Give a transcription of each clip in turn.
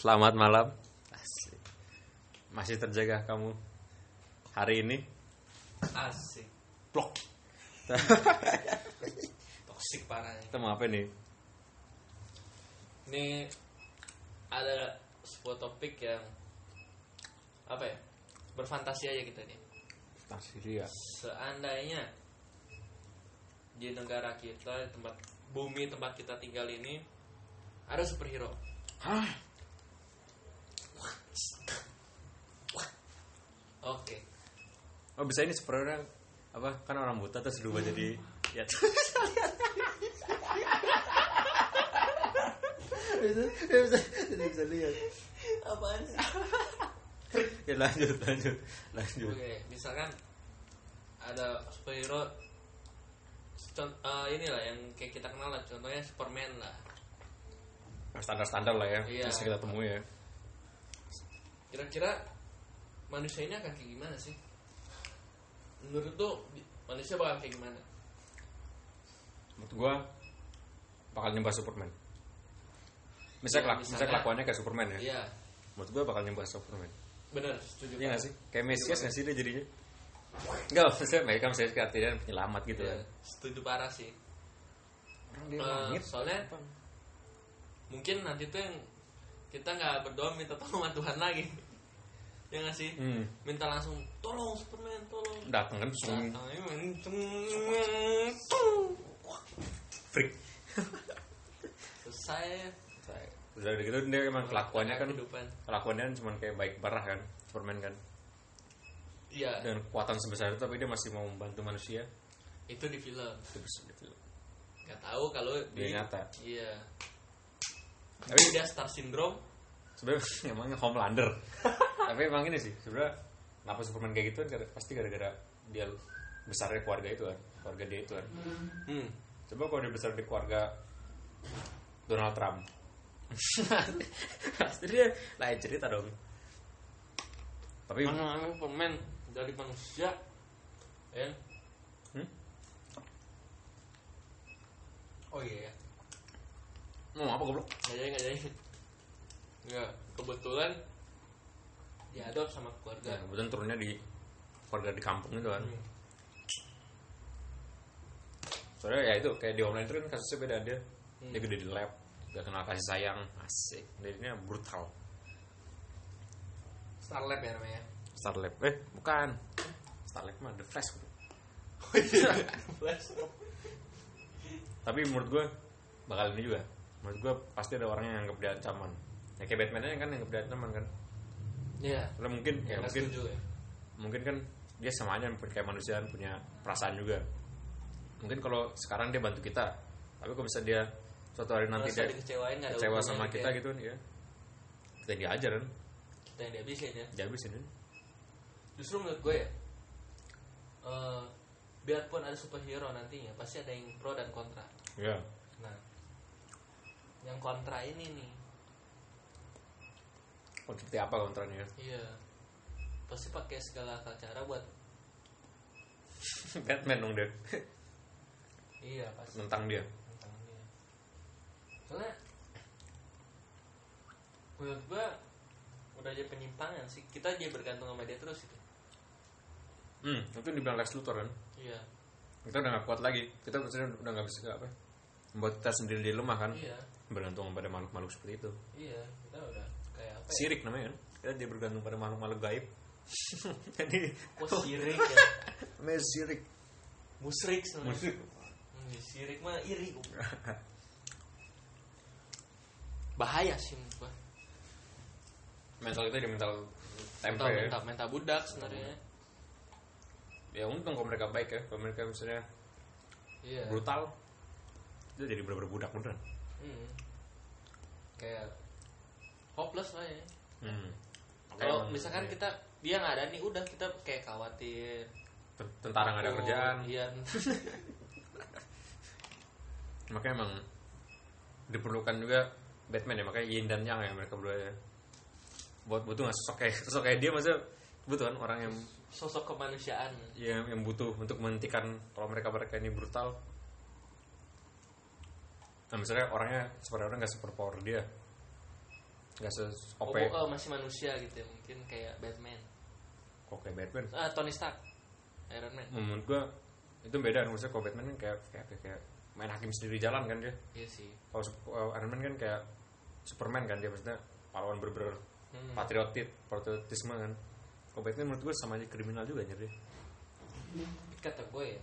Selamat malam. Asik. Masih terjaga kamu hari ini? Asik. Blok. Toksik parah. Kita mau apa nih? Ini ada sebuah topik yang apa ya? Berfantasi aja kita nih. Syria. Seandainya di negara kita, di tempat bumi tempat kita tinggal ini ada superhero. Hah? Oke. Oh bisa ini seperti orang apa? Kan orang buta terus berubah jadi ya. bisa, bisa, bisa, bisa lihat. Apaan sih? Ya lanjut, lanjut, lanjut. Oke, misalkan ada superhero con- eh, inilah yang kayak kita kenal lah contohnya Superman lah Standar-standar lah ya. Iya. Terus kita temui ya. Kira-kira manusia ini akan kayak gimana sih menurut tuh manusia bakal kayak gimana Menurut gua bakal nyembah Superman. Misalnya, Ya, misalnya- misalnya kelakuannya kayak Superman ya. iya Menurut gua bakal nyembah Superman. bener setuju Iya gak sih? Kayak Mesias gak sih dia jadinya? Enggak, maksudnya mereka misalnya artinya penyelamat gitu kan. setuju parah sih Orang dia langit. soalnya mungkin nanti tuh yang kita nggak berdoa minta tolong sama Tuhan lagi. Ya nggak sih? Hmm. minta langsung tolong Superman tolong. Dateng kan langsung Datang freak. selesai. Udah gitu dia emang kelakuannya kan kehidupan. kelakuannya kan cuma kayak baik parah kan Superman kan. Iya. Dengan kekuatan sebesar itu tapi dia masih mau membantu manusia. Itu di film. Itu bisa gitu nggak tahu kalau Dia di nyata. iya Tapi- dia star syndrome. Sebenarnya emangnya Homelander. Tapi emang ini sih sebenarnya kenapa Superman kayak gitu kan pasti gara-gara dia besarnya keluarga itu kan keluarga dia itu kan. Hmm. coba kalau dia besar di keluarga Donald Trump. Pasti dia lain cerita dong. Tapi mana pemain dari manusia. Ya. Hmm? oh iya ya mau apa goblok? Nggak jadi nggak jadi. Nggak kebetulan diadop sama keluarga. Ya, kebetulan turunnya di keluarga di kampung itu kan. Hmm. soalnya ya itu kayak di online itu kan kasusnya beda dia. Hmm. dia gede di lab gak kenal kasih sayang asik. Dia brutal. Starlab ya namanya? Starlab eh bukan. Starlab mah The Flash. Oh iya Flash. Tapi menurut gue bakal ini juga menurut gue pasti ada orang yang anggap dia ancaman. Ya kayak Batman aja kan yang anggap dia ancaman kan? Iya. Karena mungkin ya, nggak mungkin setuju ya. mungkin kan dia samanya kayak manusia punya perasaan juga. Mungkin kalau sekarang dia bantu kita tapi kalau bisa dia suatu hari nanti dia dikecewain kecewa sama kita ya. gitu ya kita yang diajar kan? Kita yang dihabisin ya. Dihabisin kan justru menurut gue ya eh, biarpun ada superhero nantinya pasti ada yang pro dan kontra. Ya nah yang kontra ini nih. Oh, seperti apa kontranya? Iya. Pasti pakai segala akal cara buat Batman dong dia. Iya pasti. Tentang dia. Tentang dia. Soalnya menurut gue udah aja penyimpangan sih. Kita aja bergantung sama dia terus gitu. Hmm itu dibilang Lex Luthor kan? Iya. Kita udah gak kuat lagi. Kita udah gak bisa apa membuat kita sendiri jadi lemah kan? Iya bergantung pada makhluk-makhluk seperti itu. Iya kita udah kayak apa ya? Sirik namanya kan? Kita jadi bergantung pada makhluk-makhluk gaib. Jadi kok sirik ya? Namanya sirik. Musrik sebenarnya. Musik Hmm, sirik mah iri. Bahaya sih menurut gua. Mental kita jadi mental tempe mental, ya. mental, mental budak sebenarnya. Ya untung kalau mereka baik ya. Kalau mereka misalnya iya. brutal itu jadi bener-bener budak beneran Hmm. kayak hopeless lah ya. Hmm. kalau misalkan kita dia nggak ada nih udah kita kayak khawatir. Tentara nggak ada Oh, kerjaan. iya. Makanya emang diperlukan juga Batman ya makanya Yin dan Yang ya mereka berdua ya. Buat butuh nggak sosok kayak sosok kayak dia masa butuh kan orang yang sosok kemanusiaan. Yang yang butuh untuk menghentikan kalau mereka mereka ini brutal nah misalnya orangnya super orang nggak super power dia. Nggak se oh, OP oh, masih manusia gitu ya mungkin kayak Batman. Kok kayak Batman? Ah Tony Stark Iron Man. Menurut gua itu beda maksudnya kalau Batman kan kayak kayak, kayak, main hakim sendiri jalan kan dia. Iya sih. Kalau kalau Iron Man kan kayak Superman kan dia maksudnya pahlawan bener-bener Hmm. patriotik patriotisme kan. Kalau Batman menurut gua sama aja kriminal juga nyari kata gue ya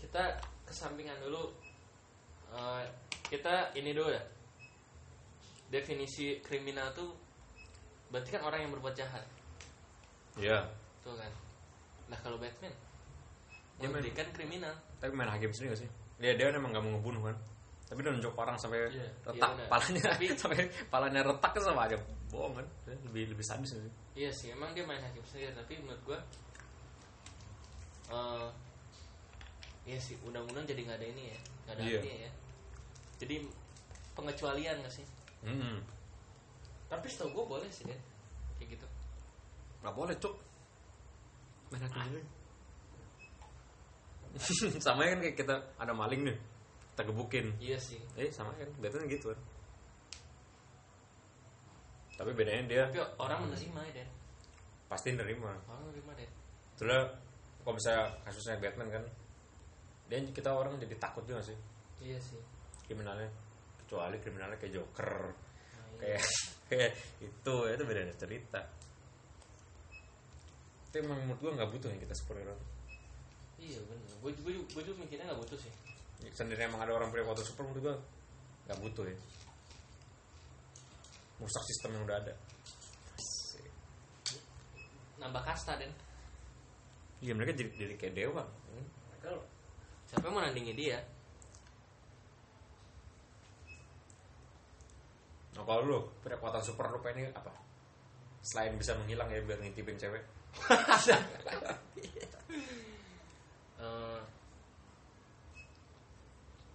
kita kesampingan dulu Eh, kita ini dulu ya. Definisi kriminal tuh berarti kan orang yang berbuat jahat. Iya. Tuh kan. Nah kalau Batman? Dia main- memberikan kriminal. Tapi main hakim sendiri gak sih? Dia dia emang gak mau ngebunuh kan? Tapi dia nunjuk orang sampai Iya, retak iya benar. palanya. Tapi- sampai palanya retak kan sama aja bohong kan? Lebih lebih sadis sih? Iya sih emang dia main hakim sendiri. Tapi menurut gue eh iya sih undang-undang jadi nggak ada ini ya. Nggak ada Iya. artinya ya jadi pengecualian nggak sih? Hmm. tapi setahu gue boleh sih deh kayak gitu. Nggak boleh cuk. Hakim sendiri sama kan kayak kita ada maling nih. Kita gebukin. Iya sih. Eh sama kan? Batman gitu kan. Tapi bedanya dia tapi orang menerima ya deh pasti nerima. Orang menerima deh Itulah kalau misalnya kasusnya Batman kan dia kita orang jadi takut juga sih? Iya sih kriminalnya kecuali kriminalnya kayak Joker. Nah, iya. kayak kayak itu ya itu beda cerita. Tapi emang menurut gua nggak butuh nih kita superhero iya benar gue juga gue juga mikirnya nggak butuh sih. Sendiri emang ada orang punya kuota super menurut gua nggak butuh ya. Merusak sistem yang udah ada. Nambah kasta den. Iya mereka jadi, jadi kayak dewa. Mereka siapa yang mau nandingi dia nah kalau lu punya kekuatan super lu pengen apa? Selain bisa menghilang ya biar ngintipin cewek. Eh,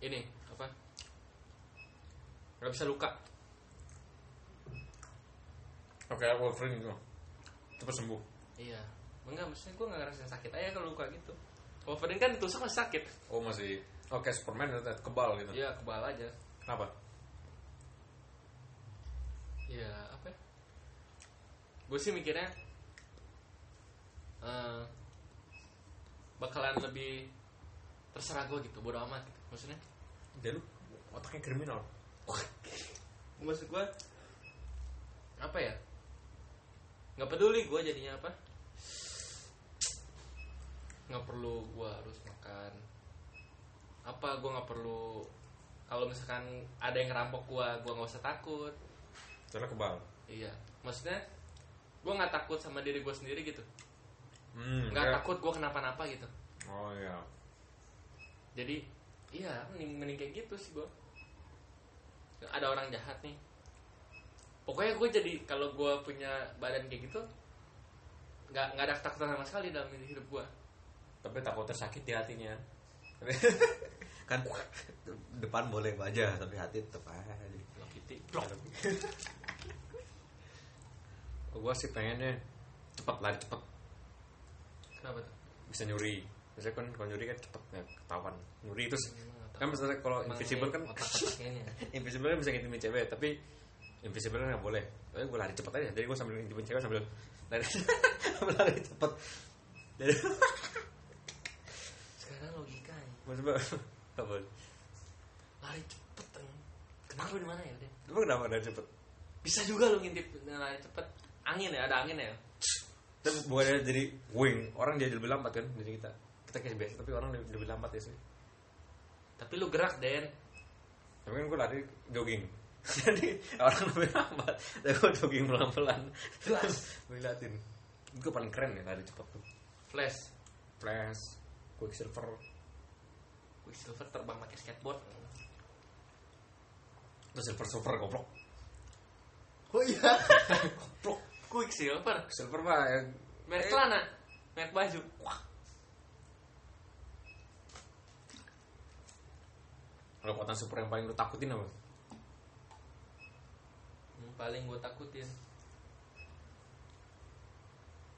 ini apa? Nggak bisa luka. Oke Wolverine gitu cepet sembuh. Iya. Enggak maksudnya gue nggak ngerasain sakit aja kalau luka gitu. Wolverine kan ditusuk masih sakit. Oh masih. Oke Superman ternyata kebal gitu. Iya kebal aja. Kenapa Iya apa ya? gue sih mikirnya eh, bakalan lebih terserah gue gitu bodo amat gitu. maksudnya? Dia lu otaknya kriminal. Maksud gue apa ya? Nggak peduli gue jadinya apa. Nggak perlu gue harus makan. Apa gue nggak perlu kalau misalkan ada yang ngerampok gue gue nggak usah takut soalnya kebal iya. Maksudnya gue nggak takut sama diri gue sendiri gitu. Hmm, nggak kayak- takut gue kenapa-napa gitu. Oh iya. Jadi iya mending mending kayak gitu sih gue ada orang jahat nih. Pokoknya gue jadi kalau gue punya badan kayak gitu nggak nggak ada ketakutan sama sekali dalam hidup gue tapi takut tersakit di hatinya. Kan depan boleh aja tapi hati tetap aja Kitty gue sih pengennya cepet lari cepet. Kenapa tuh? Bisa nyuri. Biasanya kan kalau nyuri kan cepet ya, ketahuan. Nyuri terus Emang nggak tahu. kan misalnya kalau invisible kan ya. invisible kan bisa ngintipin cewek tapi invisible kan nggak boleh. Tapi gue lari cepet aja. Jadi gue sambil ngintipin cewek sambil lari. Sambil lari cepet. Jadi sekarang logikanya maksudnya apa lari cepet kenapa di mana ya deh Lu kenapa lari cepet? Bisa juga lo ngintip lari cepet. Angin ya ada angin ya? Tapi bukannya jadi wing orang jadi lebih lambat kan dari kita kita kayak biasa tapi orang lebih, lebih lambat ya sih. Tapi lu gerak Den. Tapi kan gue lari jogging. Jadi orang lebih lambat. Tapi gue jogging pelan pelan Jelas. gue liatin. Gue paling keren ya lari cepet tuh. Flash. Flash quicksilver. Quicksilver terbang pakai skateboard terus silver silver goblok. Oh iya. Goblok. Quicksilver silver. Mah yang merek celana. Merek baju. Kalau kekuatan super yang paling lu takutin apa? Yang paling gue takutin.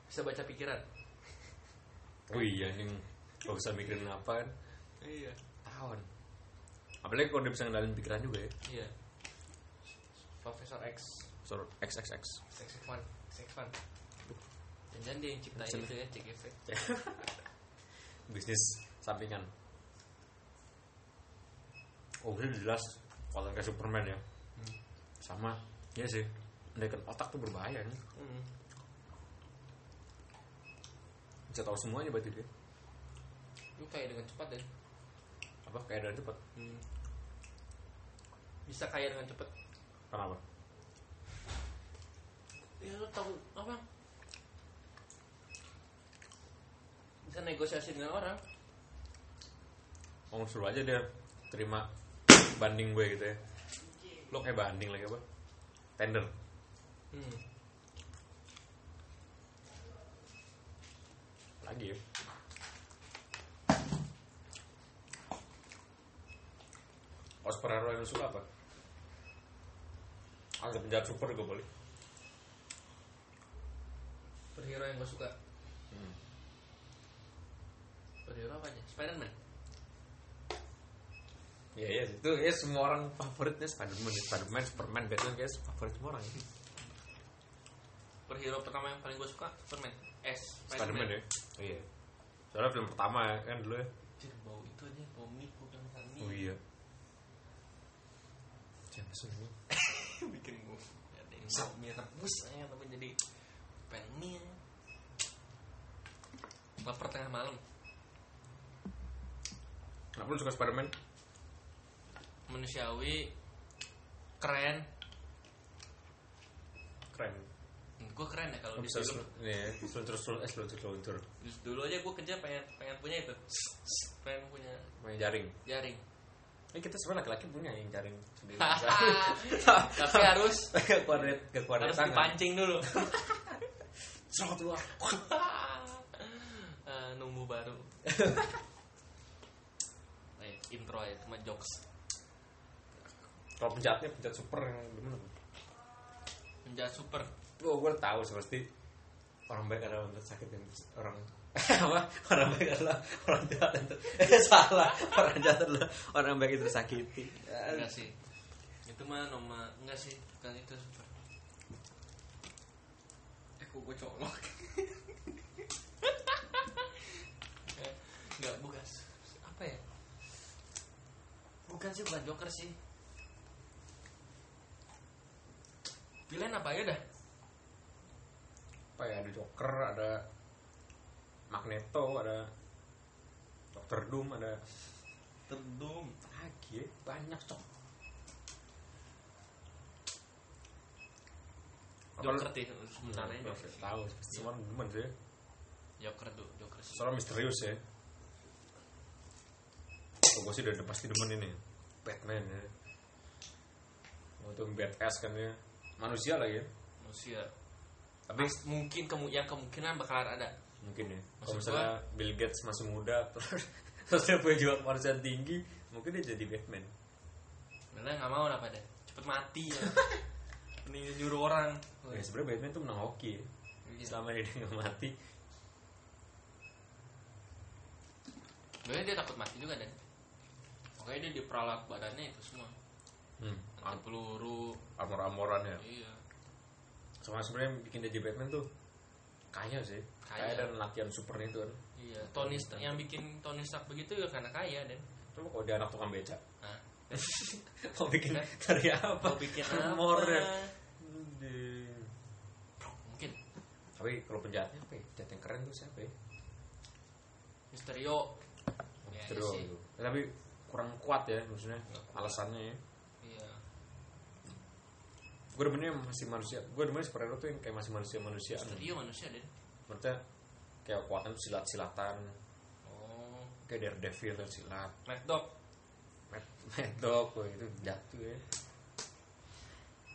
Bisa baca pikiran. Oh iya nih gak usah mikirin apa kan iya. Tahun apalagi kalau dia bisa ngendalin pikiran juga ya. Iya Profesor X. Sur XXX XX1 XX1 Jangan dia yang ciptain itu ya cek efek bisnis sampingan. Oh ini jelas. Kalau kayak Superman ya. Hmm. sama. Ya sih. Menaikkan otak tuh berbahaya nih. Hmm. bisa tahu semuanya berarti dia. Lu kayak dengan cepat deh. Apa? Kayak dari cepat? Hmm. Bisa kaya dengan cepat kenapa? Ya lu tahu apa? Bisa negosiasi dengan orang. Oh suruh aja dia terima banding gue gitu ya. Lo kayak banding lagi apa? Tender. Hmm. lagi ya? Superhero yang suka apa? Anggap penjahat super gue boleh Superhero yang gue suka hmm. Superhero apa aja? Spiderman Iya iya itu ya semua orang favoritnya Spiderman, Spiderman, Superman, Batman guys favorit semua orang ini. Superhero pertama yang paling gue suka Superman S Spiderman ya. Iya. Soalnya film pertama ya kan dulu ya. Bau itu aja mie bukan mie Oh iya. Jameson ini. bikin gue bau mie rebus aja tapi jadi pengen. Mie lapar tengah malam. Kenapa lu suka Spiderman? manusiawi. Keren. Keren. gue keren ya kalau di bisa film. sel- nih, seluncur seluncur eh seluncur seluncur. dulu aja gue kerja pengen pengen punya itu. Pengen punya Main jaring. jaring Eh kita sebenarnya laki-laki punya yang jaring sendiri. tapi harus Kuadrat ke kuadrat harus tangan. dipancing dulu Serot lu. Eh, numbu baru eh, intro aja cuma jokes Kalau penjahatnya penjahat super yang gimana? penjahat super Gue gue tahu sih pasti orang baik adalah untuk sakit yang orang orang baik adalah orang jahat untuk eh salah. Orang jahat adalah orang baik itu tersakiti. Enggak sih. Itu mah nomor enggak sih. Bukan itu. Super eh kok gue colok? Enggak bukan. Apa ya? Bukan sih bukan joker sih. Villain apa? Ya dah? apa ya? Ada Joker ada Magneto ada Doctor Doom ada Terdum. lagi ya, banyak cok. Joker sih sebenarnya Joker. tahu semua orang demen sih. Joker tuh, Joker. Soalnya misterius ya. Kalau gue sih udah pasti demen ini? Batman ya. Itu badass kan ya. Manusia lagi ya. Manusia. tapi Mas, mungkin kemu yang kemungkinan bakalan ada. Mungkin ya kalau misalnya Bill Gates masih muda terus dia punya jiwa kemanusiaan tinggi mungkin dia jadi Batman Bener nggak mau lah pada cepet mati ya. Ini nyuruh orang. ya sebenarnya Batman tuh menang hoki ya. Iya. selama dia nggak mati Sebenarnya dia takut mati juga dan. Makanya dia diperalat badannya itu semua. hmm. Peluru. armor-armoran ya Iya. sama sebenarnya bikin dia jadi Batman tuh kaya sih kaya, Kaya. dan latihan super itu kan Iya. Tony Stark yang bikin Tony Stark begitu ya karena kaya dan. coba kalau dia anak tukang beca Hah? mau bikin dari apa Mau bikin ya Anjing. Mungkin tapi kalau penjahatnya apa ya penjahat yang keren tuh siapa ya Misterio. Ya, Terus, sih. tapi kurang kuat ya maksudnya kuat. alasannya ya Iya. Gue demennya masih manusia gue demennya superhero tuh yang kayak masih manusia manusia Misterio manusia dan. maksudnya kayak kekuatan silat silatan Oh. kayak Daredevil dan silat Mad Dog. Mad, Mad Dog wah, itu jatuh ya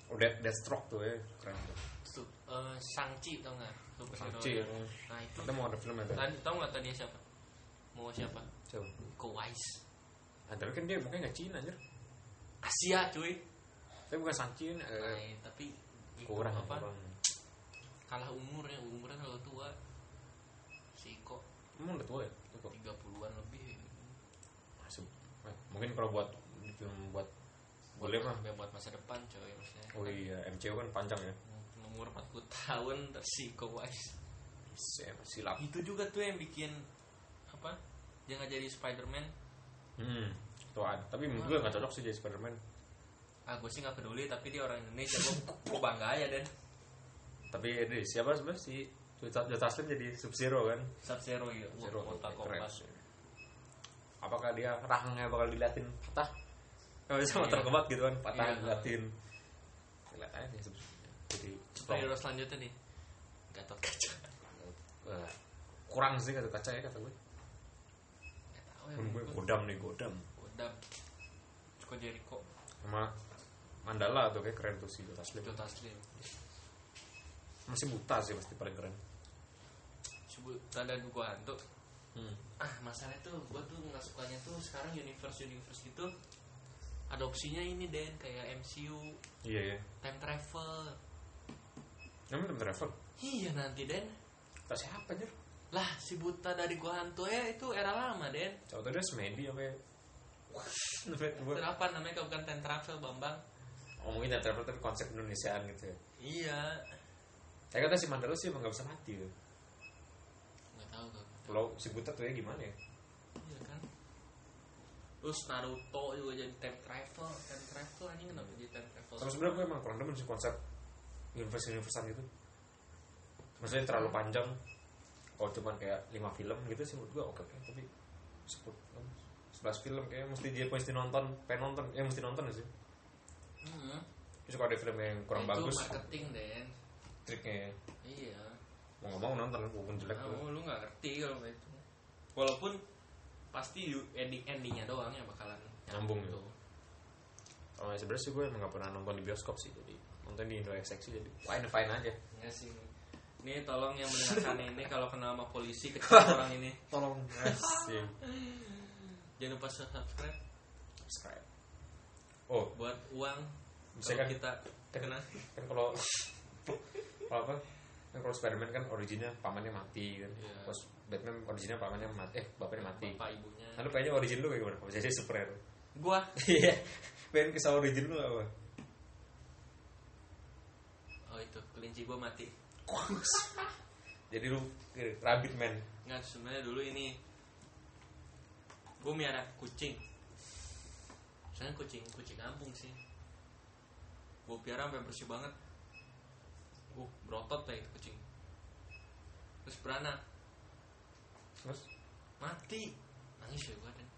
udah Deathstroke tuh ya keren tuh Tuh, eh, Shang-Chi tau? Superhero. Shang-Chi ya. Nah itu. kita mau ada filmnya tuh Tadi tau nggak tadi siapa? Mau siapa? coba Ko Wise. ah, tapi kan dia mukanya nggak Cina anjir Asia cuy. Tapi bukan Shang-Chi Nah, eh, tapi itu kurang apa? kurang Kalah umurnya, umurnya terlalu tua. Si kok emang udah tua ya kok 30-an lebih. masih eh, mungkin kalau buat di film buat Boleh mah. Buat masa depan coy maksudnya. Oh iya, MCU kan panjang ya. Umur 40 tahun tersiko wise. Saya silap. Itu juga tuh yang bikin apa? Dia nggak jadi Spider-Man. Hmm. Tuh ada. Tapi menurut gue nggak cocok sih jadi Spider-Man. Ah, gue sih nggak peduli, tapi dia orang Indonesia, gue, gue bangga aja dan Tapi ini siapa sebenarnya si Joe Taslim jadi Sub Zero kan? Sub Zero ya, Zero Mortal keren. Kombat. Apakah dia rahangnya bakal diliatin patah? Kalau bisa Iya. Mortal Kombat gitu kan, patah Iya. diliatin. Lihat aja sebenarnya. Jadi Superhero selanjutnya nih, Gatot Kaca. Wah, kurang sih kata kaca ya kata gue. Gak ya, gue godam nih godam. Godam. Cuko Jericho, Sama Mandala tuh kayak keren tuh si. Joe Taslim. Masih buta sih pasti paling keren. Sebut tanda gua hantu. Hmm. Ah, masalahnya tuh gua tuh nggak sukanya tuh sekarang universe universe gitu adopsinya ini Den kayak MCU Iya ya. time travel. Namanya temen travel. Iya nanti Den. Tak siapa aja. Lah si buta dari gua hantu ya itu era lama Den. Coba tadi dia semedi apa ya? Itu apa namanya kalau bukan time travel Bambang? Ngomongin time travel tapi konsep Indonesiaan gitu ya. Iya. Saya kata si Mandala sih emang gak bisa mati tuh. Nggak tahu gua. Kalau si buta tuh ya gimana ya? Iya kan. Terus Naruto juga jadi time travel, time travel anjing kenapa jadi time travel? Sama sebenarnya gue emang kurang demen sih konsep universe universean gitu. Maksudnya terlalu panjang. Kalau cuman kayak 5 film gitu sih menurut gue oke oke tapi 10 11 film kayak mesti dia mesti nonton, pengen nonton, ya mesti nonton sih. Hmm. Terus kalau ada film yang kurang itu bagus, marketing Den. triknya Iya. mau nggak mau nonton walaupun jelek tuh. Oh, lu nggak ngerti kalau itu. Walaupun pasti ending endingnya doang yang bakalan Nyambung gitu. ya. Kalau sebenarnya sih gue emang gak pernah nonton di bioskop sih jadi nonton di Indo sih jadi fine fine aja. Ya sih. Ini tolong yang mendengarkan ini kalau kenal sama polisi kejar orang ini. Tolong sih Jangan lupa subscribe subscribe. Oh buat uang. Bisa kan- kita kena kan kalau kalau apa kan kalau Spiderman kan originnya pamannya mati kan. Terus Batman originnya pamannya mati eh bapaknya mati. bapak ibunya. Lalu kayaknya origin lu kayak gimana? Kalau jadi superhero. Gua Iya. Pengen kisah origin lu apa? oh itu kelinci gua mati. Jadi lu Rabbit Man. Nggak sebenarnya dulu ini gue miara kucing. Soalnya kucing kucing kampung sih. Gue piara sampai bersih banget. Uh, berotot lah itu kucing. Terus beranak Terus? Mati. Nangis ya gue dan.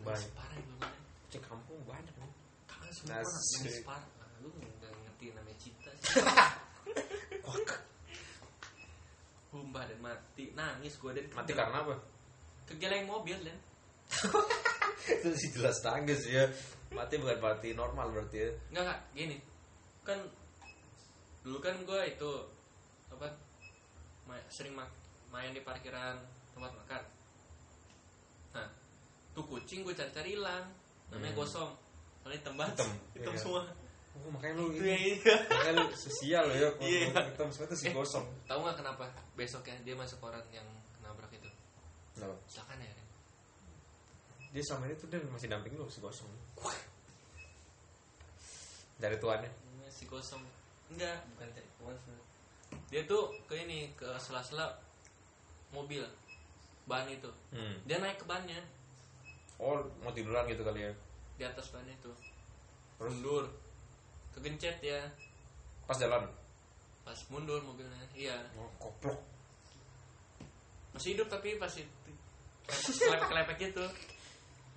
Banyak nangis parah gue dan. Kucing kampung banyak nih. kangen semua nangis parah. Ah, lu nggak ngerti namanya cinta sih. Humbah dan mati. Nangis gue dan. Mati karena apa? kegeleng mobil dan. Itu sih jelas nangis ya mati bukan mati normal berarti ya Enggak, enggak, gini. Kan dulu kan gue itu apa ma- sering ma- main di parkiran tempat makan. Nah, tuh kucing gue cari-cari hilang. Namanya Hmm. gosong. Soalnya hitam banget. Hitam, Hitam iya. semua. oh, makanya lu Itu ya, ini iya. makanya lu sosial ya kalau Iya. hitam semua itu si Eh. gosong Tahu nggak kenapa besoknya dia masuk koran yang nabrak itu? Kenapa? Silakan ya. Dia selama ini tuh dia masih damping lu si gosong. Dari tuannya? Namanya Si gosong. Enggak, bukan kawan sebenarnya. Dia tuh ke ini ke sela-sela mobil. Ban itu. hmm. Dia naik ke bannya. Oh mau tiduran gitu kali ya? Di atas ban itu. mundur. Kegencet ya. Pas jalan? Pas mundur mobilnya iya. Oh, koplok masih hidup tapi pasti kelepek kelepek gitu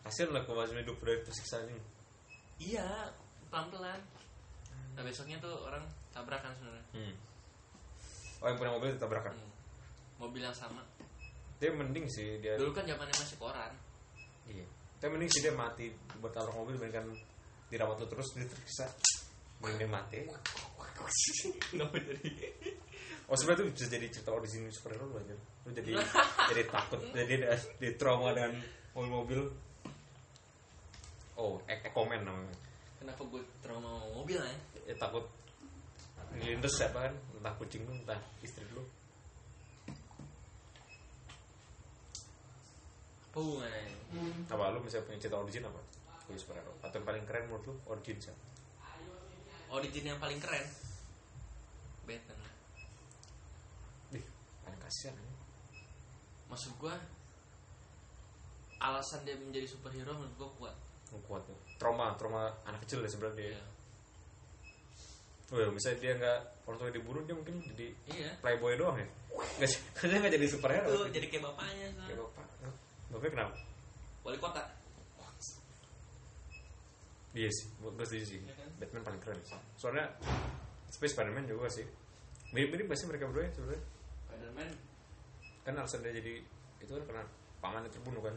kasian lah kalau masih hidup dari tersiksa ini iya pelan pelan nah besoknya tuh orang tabrakan sebenarnya hmm. oh yang punya mobil ditabrakan Hmm. mobil yang sama dia mending sih dia dulu kan zamannya masih koran Iya. Tapi mending sih dia mati buat tabrak mobil mendingan dirawat lu terus dia tersiksa. Mending dia mati. kenapa jadi Oh sebenarnya itu bisa jadi cerita origin superhero aja. Lu jadi jadi takut jadi ada di trauma dengan mobil-mobil. Oh, Ek- Ekoman namanya. kenapa gue trauma mobil ya Ya, takut dilindes siapa kan entah kucing lu entah istri lu. Apa hubungannya? Apa lu misalnya punya cerita origin apa? Jadi superhero atau yang paling keren menurut lu origin siapa? Origin yang paling keren? Batman. Lah Ih, paling kasihan ya. maksud gua alasan dia menjadi superhero menurut gua kuat Oh, kuat ya. trauma trauma anak kecil ya sebenarnya Iya. oh ya misalnya dia nggak orang tua dibunuh dia mungkin jadi iya. playboy doang ya? Nggak nggak jadi superhero Tuh, jadi kayak bapaknya ya so. bapak. Bapaknya kenapa? Wali kota. Iya sih gue setuju sih. Iya kan? Batman paling keren sih soalnya Space Spiderman juga sih. Mirip-mirip pasti mereka berdua ya sebenarnya? Spiderman? Kan alasan dia jadi itu kan karena pamannya terbunuh kan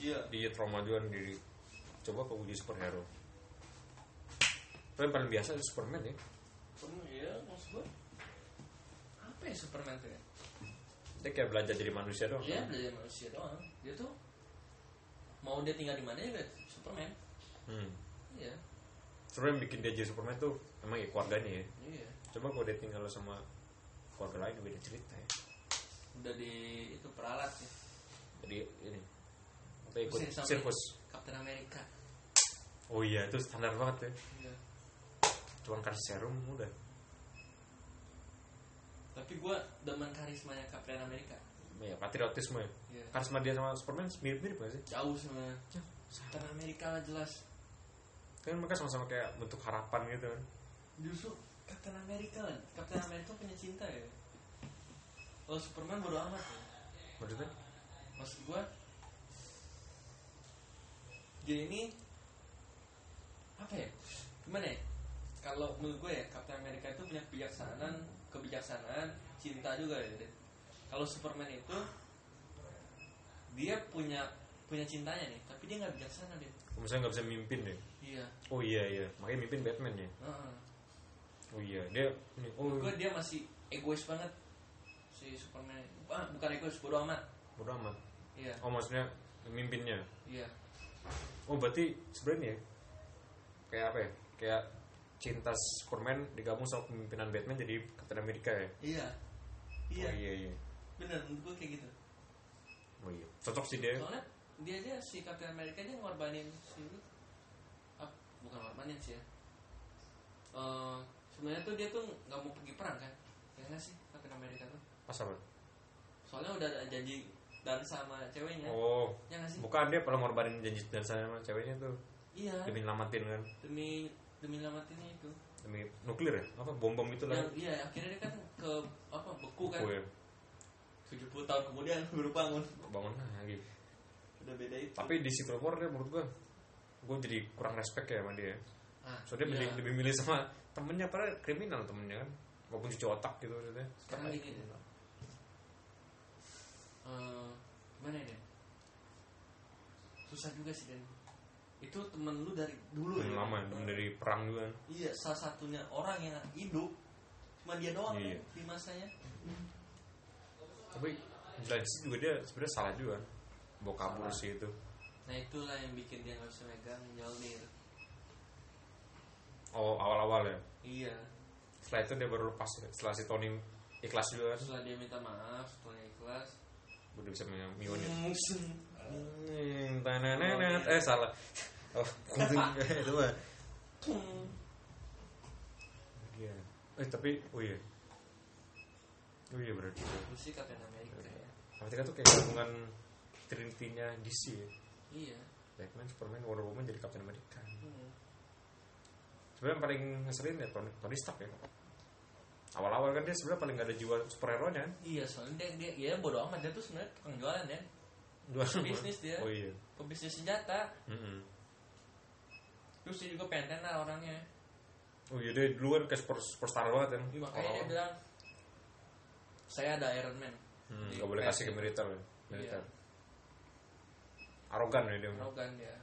iya. Juga kan diri coba kok jadi superhero. Tapi yang paling biasa itu Superman ya. Iya maksud gua. Apa ya Superman tuh ya? Dia kayak belajar jadi manusia doang. Dia kan? belajar manusia doang. Dia tuh mau dia tinggal di mana juga Superman. Hmm. iya. Yang bikin dia jadi Superman tuh emang ya keluarganya ya. Iya. Coba kalau dia tinggal sama keluarga lain beda cerita ya. Udah di itu peralat ya. Jadi ini ikut sirkus. Captain America. Oh iya itu standar banget ya. Iya. Cuman kasih serum udah. Tapi gua demen karismanya Captain America. Ya patriotisme ya. Iya. Karisma dia sama Superman mirip-mirip gak sih? Jauh sama Ya, Captain America lah jelas. Kan mereka sama-sama kayak bentuk harapan gitu kan. Justru Captain America lah. Captain America punya cinta ya. Kalau Superman bodo amat ya. maksudnya? Maksud gua dia ini apa ya? Gimana ya? Kalau menurut gue ya Captain America itu punya kebijaksanaan kebijaksanaan cinta juga ya kalau Superman itu dia punya punya cintanya nih tapi dia nggak bijaksana deh. Misalnya nggak bisa mimpin deh? Iya. Oh iya iya. Makanya mimpin Batman ya? Heeh. oh iya dia oh. Menurut gue dia masih egois banget si Superman. Ah, bukan egois bodo amat. Bodo amat? Iya. Oh maksudnya mimpinnya? Iya oh berarti sebenarnya ya, kayak apa ya? Kayak cinta Superman digabung sama pemimpinan Batman jadi Captain America ya? Iya. Iya. Oh iya iya. Bener menurut gue kayak gitu. Oh iya. Cocok sih dia. Soalnya dia aja si Captain America dia ngorbanin si ah, bukan ngorbanin sih ya. Eh, sebenarnya tuh dia tuh nggak mau pergi perang kan? Ya nggak sih Captain America tuh? Pas apa? Soalnya udah ada janji dan sama ceweknya. Oh ya nggak sih? bukan dia pernah ngorbanin janji dan sama ceweknya tuh. Iya. Demi nyelamatin kan? Demi demi nyelamatinnya itu. Demi nuklir ya? Apa bom bom itu lah. Yang iya akhirnya dia kan ke apa beku kan. Ya. 70 tahun kemudian baru bangun. Bangun lagi. Udah beda itu. Tapi di Civil War dia menurut gua gua jadi kurang respect ya sama dia. Ah, soalnya dia iya. lebih milih sama temennya padahal kriminal temennya kan. Walaupun cuci otak gitu maksudnya. Sekarang gini Eh, gimana ya Den? susah juga sih Den itu temen lu dari dulu Yang ya? lama temen dari perang juga kan? Iya salah satunya orang yang hidup cuma dia doang Iya. kan, di masanya. Tapi lain sisi juga dia sebenarnya salah juga. Bawa kabur sih itu. Nah itulah yang bikin dia nggak bisa megang Mjolnir oh awal awal ya? Iya. Setelah itu dia baru lepas ya. setelah si Tony ikhlas juga kan? Setelah dia minta maaf setelah ikhlas udah bisa mewani musim. Hmm, tananana. eh salah. Oh itu mah. Iya. Eh tapi oh iya. Oh iya berarti itu. Sih Captain America ya. Amerika tuh kayak gabungan Trinity-nya DC ya. Iya. Batman, Superman, Wonder Woman jadi Captain America. Hmm. sebenarnya yang paling ngeselin ya Tony, Tony Stark ya awal-awal kan dia sebenarnya paling gak ada jiwa superhero nya kan? Iya soalnya dia, dia ya bodo amat dia tuh sebenarnya tukang jualan ya. Dua Bisnis dia. oh iya. Pebisnis senjata. Mm-mm. terus dia juga pengen tenar orangnya. Oh iya dia dulu kan kayak super, superstar banget kan? Iya, makanya dia Awal-awal. bilang saya ada Iron Man. Hmm, gak boleh kasih ke militer ya. militer. Iya. arogan ya dia. Arogan dia.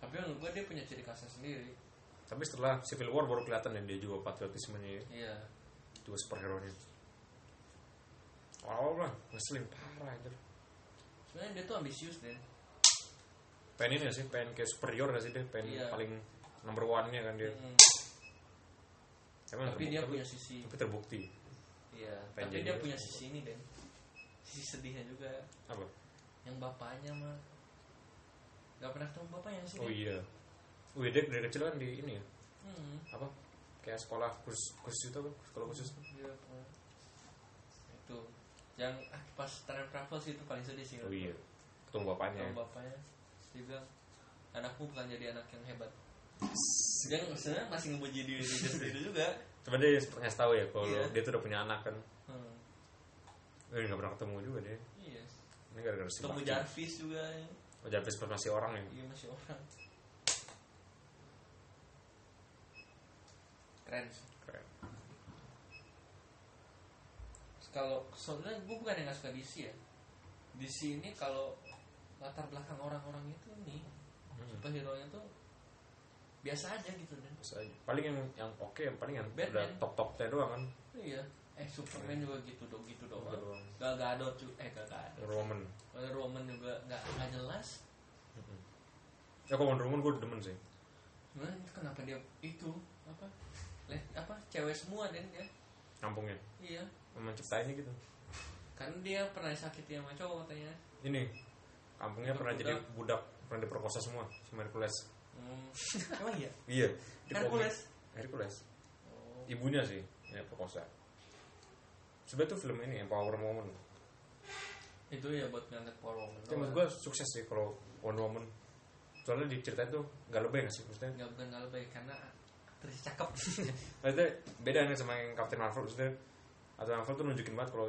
Tapi menurut gue dia punya ciri khasnya sendiri. Tapi setelah Civil War baru kelihatan ya dia juga patriotismenya ya. iya juga superhero nya awal lah ngeselin parah anjir. Sebenarnya dia tuh ambisius deh pengen ini gak sih? Pengen kayak superior gak sih dia pengen Iya. paling number one nya kan dia. Hmm, Emang tapi terbukti- dia punya sisi. Tapi terbukti. Iya pengen tapi dia punya sisi ini deh sisi sedihnya juga. Apa? Yang bapaknya mah. Nggak pernah ketemu bapaknya sih oh iya. Wih, dia dari kecil kan di ini ya? Hmm. apa kayak sekolah khusus khusus itu apa sekolah khusus Iya, Pak. itu yang ah, pas time travel sih itu paling sedih sih oh iya ketemu bapaknya Kalau bapaknya dia bilang anakmu bukan jadi anak yang hebat dia sebenarnya masih ngebuji diri dia sendiri juga Cuma dia ngasih tahu ya kalau Iya. dia tuh udah punya anak kan. hmm. Eh nggak pernah ketemu juga dia. iya Ini gara-gara si ketemu. Jarvis juga ya. Oh, Jarvis pas masih orang ya. iya masih orang keren sih. Keren. kalau soalnya gue bukan yang gak suka DC ya DC ini kalau latar belakang orang-orang itu nih Hmm. superhero nya tuh biasa aja gitu dan Bisa aja. Paling yang yang oke yang paling yang Batman. udah top topnya doang kan. iya eh Superman juga gitu dong gitu doang Gitu doang. Gal Gadot cu- eh Gal Gadot Wonder Woman. Wonder Woman juga nggak nggak jelas Ya kalau Wonder Woman gue demen sih. nah, kenapa dia itu apa apa cewek semua dan ya Kampungnya. iya Memang ciptainnya gitu. karena dia pernah disakiti sama cowok katanya Ini kampungnya Budak- pernah jadi budak. budak, pernah diperkosa semua sama Hercules. hmm. emang iya Iya. Hercules. Hercules. oh. Ibunya sih yang perkosa. Sebenarnya tuh film ini Empower Woman. itu ya buat ngangkat power woman Tapi menurut gue sukses sih kalau Wonder Woman. Soalnya diceritain tuh gak lebih gak sih maksudnya? nggak bukan nggak lebih karena aktris cakep Maksudnya beda nih sama yang Captain Marvel maksudnya. Captain Marvel tuh nunjukin banget kalau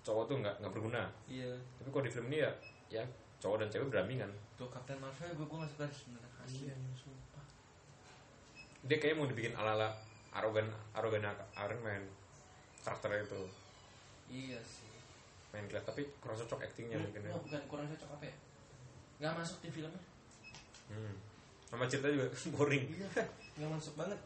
cowok tuh nggak nggak berguna. iya Tapi kalau di film ini ya ya cowok dan cewek berdampingan. tuh Captain Marvel gue gue nggak suka sebenarnya asli Iya. sumpah Dia kayak mau dibikin ala-ala arogan arogan Iron Man karakternya itu iya sih main kelihatan tapi kurang cocok aktingnya mungkin ya. Nggak, bukan kurang cocok apa ya nggak masuk di filmnya Hmm. Sama cerita juga boring. iya nggak masuk banget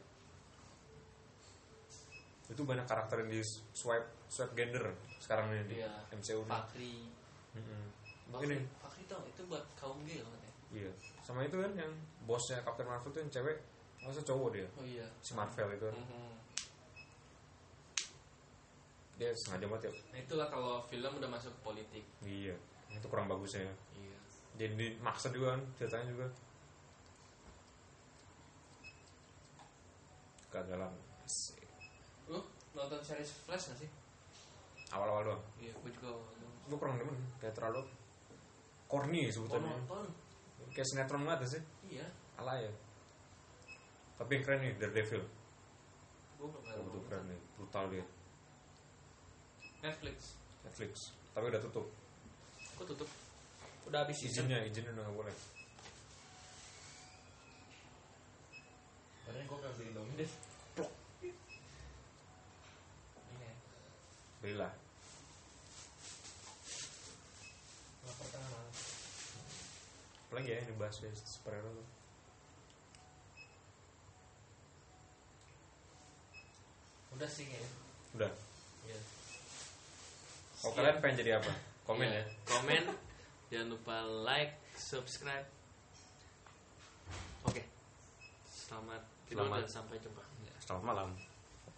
Itu banyak karakter yang di swipe swipe gender sekarang ini di Iya. MCU. Fakri Mm-mm. Fakri, ini. Fakri tau itu buat kaum gay loh katanya Iya. Sama itu kan yang bosnya Captain Marvel tuh yang cewek, masa cowok dia. oh iya Si Marvel itu kan. Mhm. Dia sengaja banget ya. nah itulah kalau film udah masuk politik Iya. Itu kurang bagusnya. iya Jadi maksa juga kan ceritanya juga. Kegagalan. Asik. Nonton series Flash gak sih Awal-awal doang. iya gue juga Gue kurang demen, kayak terlalu corny oh, sebutannya. nonton Kayak sinetron banget sih. iya Alay ya. Tapi yang keren nih Daredevil. gue belum Oh, itu keren nih, brutal dia. Netflix Netflix. Tapi udah tutup. kok tutup udah habis Izinnya, izinnya udah nggak boleh. Padahal gue gak beli Indomie deh Plok. Iya Tangan Apalagi ya ini bahas dari superhero tuh. Udah sih kayaknya Udah. Iya Kalau kalian pengen jadi apa? Komen Iya. ya. Komen Jangan lupa like, subscribe Oke Selamat tidur Selamat. dan sampai jumpa Selamat malam.